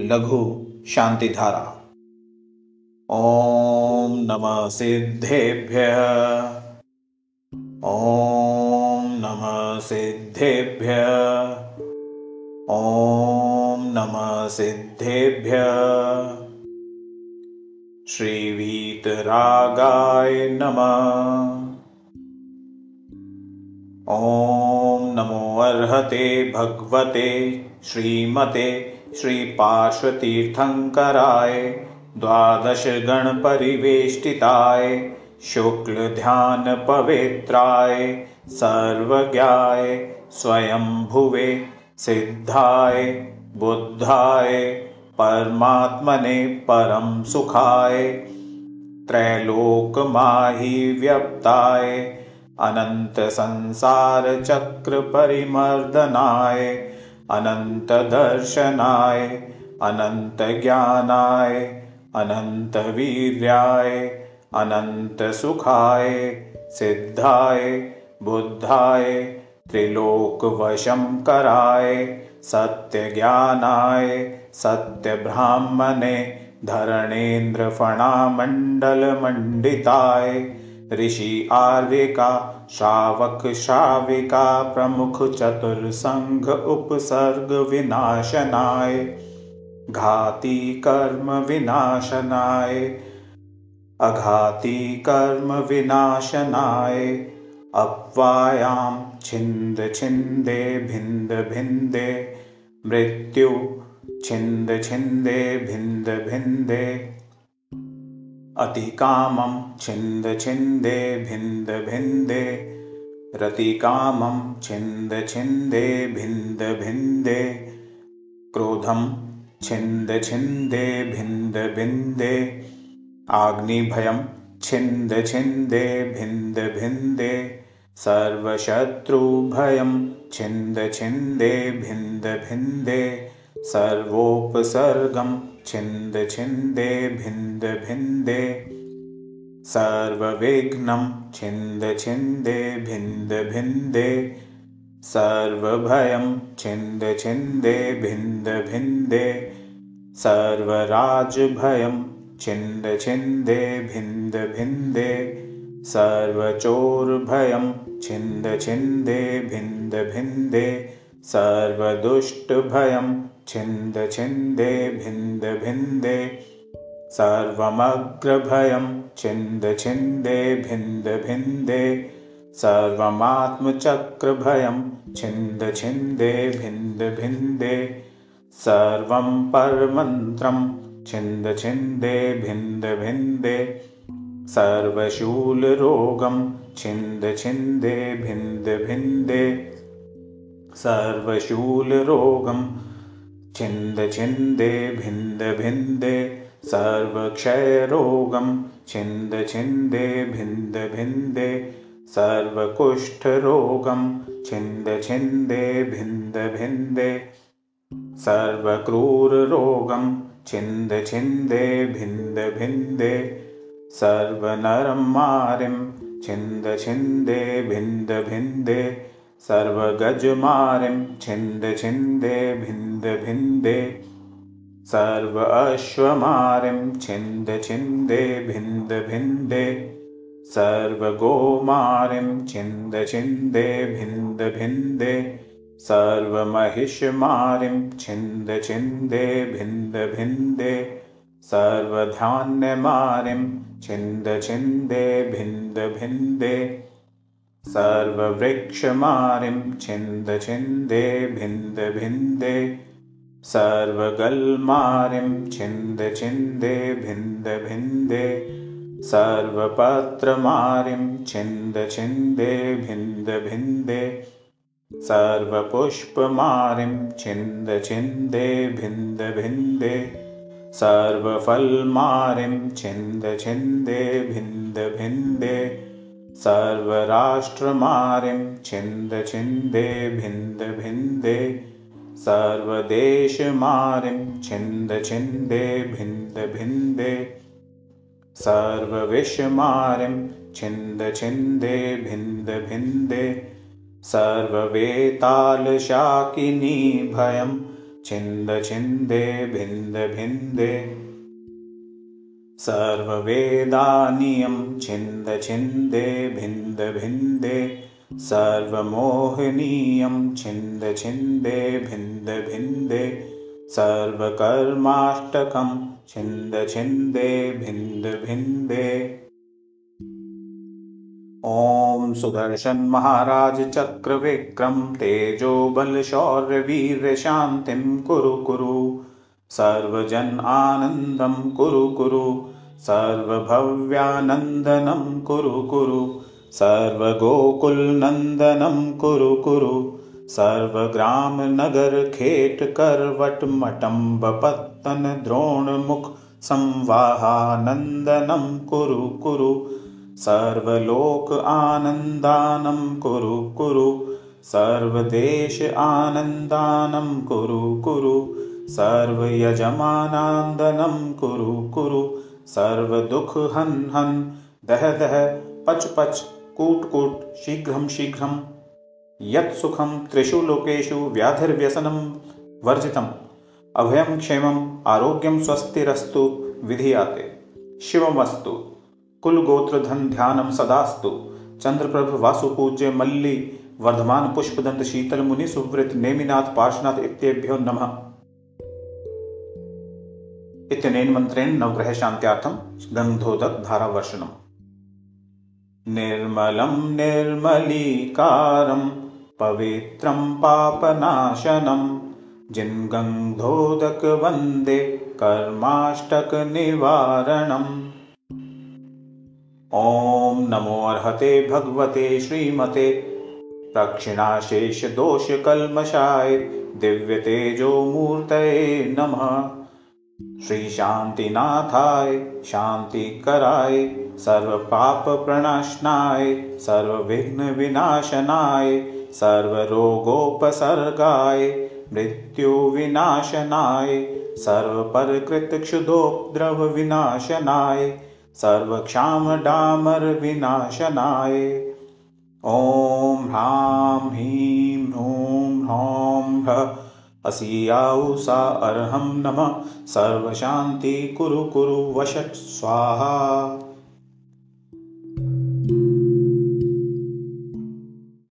लघु शान्तिधारा। ॐ नमः सिद्धेभ्यः। ॐ नमः सिद्धेभ्यः। ॐ नमः सिद्धेभ्यः। श्रीवीतरागाय नमः। ॐ नमो अर्हते भगवते श्रीमते श्रीपार्श्वतीर्थङ्कराय द्वादशगणपरिवेष्टिताय शुक्लध्यानपवित्राय सर्वज्ञाय स्वयंभुवे सिद्धाय बुद्धाय परमात्मने परं सुखाय त्रैलोकमाहि व्यप्ताय अनन्तसंसारचक्रपरिमर्दनाय अनन्तदर्शनाय अनन्तज्ञानाय अनन्तवीर्याय अनन्तसुखाय सिद्धाय बुद्धाय त्रिलोकवशङ्कराय सत्यज्ञानाय सत्यब्राह्मणे धरणेन्द्रफणामण्डलमण्डिताय ऋषि आर्यिका श्रावक श्राविका प्रमुख चतुर्सङ्घ उपसर्ग विनाशनाय घाती कर्म विनाशनाय अघाती कर्म विनाशनाय अप्वायां छिन्द छिन्दे भिन्द भिन्दे मृत्यु छिन्द छिन्दे भिन्द भिन्दे अतिकामं छिन्द छिन्दे भिन्द भिन्दे रतिकामं छिन्द छिन्दे भिन्द भिन्दे क्रोधं छिन्द छिन्दे भिन्द भिन्दे आग्निभयं छिन्द छिन्दे भिन्द भिन्दे सर्वशत्रुभयं छिन्द छिन्दे भिन्द भिन्दे सर्वोपसर्गं छिन्द छिन्दे भिन्द भिन्दे। सर्वविघ्नं छिन्द छिन्दे भिन्द भिन्दे। सर्वभयं छिन्द छिन्दे भिन्द भिन्दे। सर्वराजभयं छिन्द छिन्दे भिन्द भिन्दे। सर्वचोरभयं छिन्द छिन्दे भिन्द भिन्दे सर्वदुष्टभयं छिन्द छिन्दे भिन्द भिन्दे। सर्वमग्रभयं छिन्द छिन्दे भिन्द भिन्दे। सर्वमात्मचक्रभयं छिन्द छिन्दे भिन्द भिन्दे। सर्वं परमन्त्रं छिन्द छिन्दे भिन्द भिन्दे। सर्वशूलरोगं छिन्द छिन्दे भिन्द भिन्दे सर्वशूलरोगं। छिन्द छिन्दे भिन्द भिन्दे सर्वक्षयरोगं। छिन्द छिन्दे भिन्द भिन्दे सर्वकुष्ठरोगं। छिन्द छिन्दे भिन्द भिन्दे सर्वक्रूररोगं। छिन्द छिन्दे भिन्द भिन्दे सर्वनरं मारिं। छिन्द छिन्दे भिन्द भिन्दे सर्वगजमारिं छिन्द छिन्दे भिन्द भिन्दे। सर्व अश्वमारिं छिन्द छिन्दे भिन्द भिन्दे। सर्वगोमारिं छिन्द छिन्दे भिन्द भिन्दे। सर्वमहिषमारिं छिन्द छिन्दे भिन्द भिन्दे। सर्वधान्यमारिं छिन्द छिन्दे भिन्द भिन्दे सर्ववृक्षमारिं छिन्द छिन्दे भिन्द भिन्दे। सर्वगल्मारिं छिन्द छिन्दे भिन्द भिन्दे। सर्वपत्रमारिं छिन्द छिन्दे भिन्द भिन्दे। सर्वपुष्पमारिं छिन्द छिन्दे भिन्द भिन्दे। सर्वफल्मारिं छिन्द छिन्दे भिन्द भिन्दे सर्वराष्ट्रमारिं छिन्द छिन्दे भिन्द भिन्दे। सर्वदेशमारिं छिन्द छिन्दे भिन्द भिन्दे। सर्वविश्वमारिं छिन्द छिन्दे भिन्द भिन्दे। सर्ववेतालशाकिनीभयं छिन्द छिन्दे भिन्द भिन्दे सर्ववेदानियं छिन्द छिन्दे भिन्द भिन्दे सर्वमोहनीयं छिन्द छिन्दे भिन्द भिन्दे सर्वकर्माष्टकं छिन्द छिन्दे भिन्द भिन्दे। ॐ सुदर्शन महाराज चक्रविक्रम तेजो बलशौर्यवीर्यशान्तिं कुरु कुरु सर्वजन आनन्दं कुरु कुरु सर्वभव्यानन्दनं कुरु कुरु सर्वगोकुलनन्दनं कुरु कुरु सर्वग्रामनगरखेटकर्वटमटम्बपत्तन द्रोणमुख संवाहानन्दनं कुरु कुरु सर्वलोक आनन्दानं कुरु कुरु सर्वदेश आनन्दानं कुरु कुरु सर्वयजमानान्दनं कुरु कुरु सर्वदुःखहन् हन् दह दह, पच पच, कूट कूट, शीघ्रं शीघ्रं। यत् सुखं त्रिषु लोकेषु व्याधिर्व्यसनं वर्जितम्। अभयं क्षेमम् आरोग्यं स्वस्तिरस्तु, विधीयाते। शिवमस्तु। कुलगोत्रधन ध्यानं सदास्तु। चंद्रप्रभ वासुपूज्य मल्ली, वर्धमान पुष्पदंत शीतल मुनि सुवृत नेमिनाथ पार्शनाथ इत्येभ्यो नमः। इत्यनेन मन्त्रेण नवग्रह शान्त्यार्थं गन्धोदक धारावर्षणम् निर्मलं निर्मलीकारं पवित्रं पापनाशनं जिन्गन्धोदकवन्दे कर्माष्टकनिवारणम्। ॐ नमो अर्हते भगवते श्रीमते प्रक्षिणाशेषदोषकल्मषाय दिव्यतेजोमूर्तये नमः श्रीशान्तिनाथाय शान्तिकराय सर्वपापप्रणाशनाय सर्वविघ्नविनाशनाय सर्वरोगोपसर्गाय मृत्युविनाशनाय सर्वपरकृतक्षुदोपद्रवविनाशनाय सर्वक्षामडामरविनाशनाय। ॐ ह्रां ह्रीं ह्रूं ह्रौं ह्र असियाउ सा अर्हं नमः। सर्वशान्ति कुरु कुरु वषट् स्वाहा